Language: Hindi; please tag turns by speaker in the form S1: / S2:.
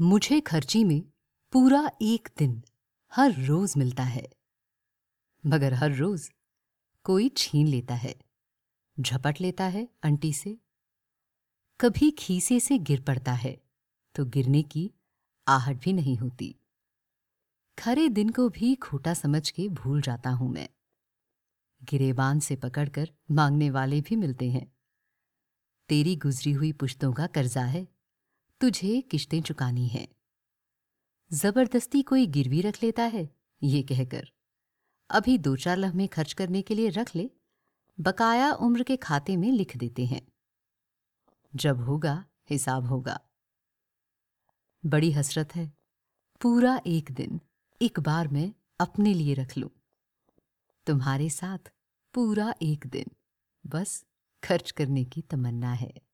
S1: मुझे खर्ची में पूरा एक दिन हर रोज मिलता है। मगर हर रोज कोई छीन लेता है, झपट लेता है अंटी से। कभी खीसे से गिर पड़ता है तो गिरने की आहट भी नहीं होती। खरे दिन को भी खोटा समझ के भूल जाता हूँ मैं। गिरेबान से पकड़कर मांगने वाले भी मिलते हैं। तेरी गुजरी हुई पुश्तों का कर्जा है तुझे किश्तें चुकानी है। ज़बरदस्ती कोई गिरवी रख लेता है, ये कहकर। अभी दो चार लम्हे खर्च करने के लिए रख ले, बकाया उम्र के खाते में लिख देते हैं। जब होगा, हिसाब होगा। बड़ी हसरत है। पूरा एक दिन, एक बार मैं अपने लिए रख लूँ। तुम्हारे साथ पूरा एक दिन, बस खर्च करने की तमन्ना है।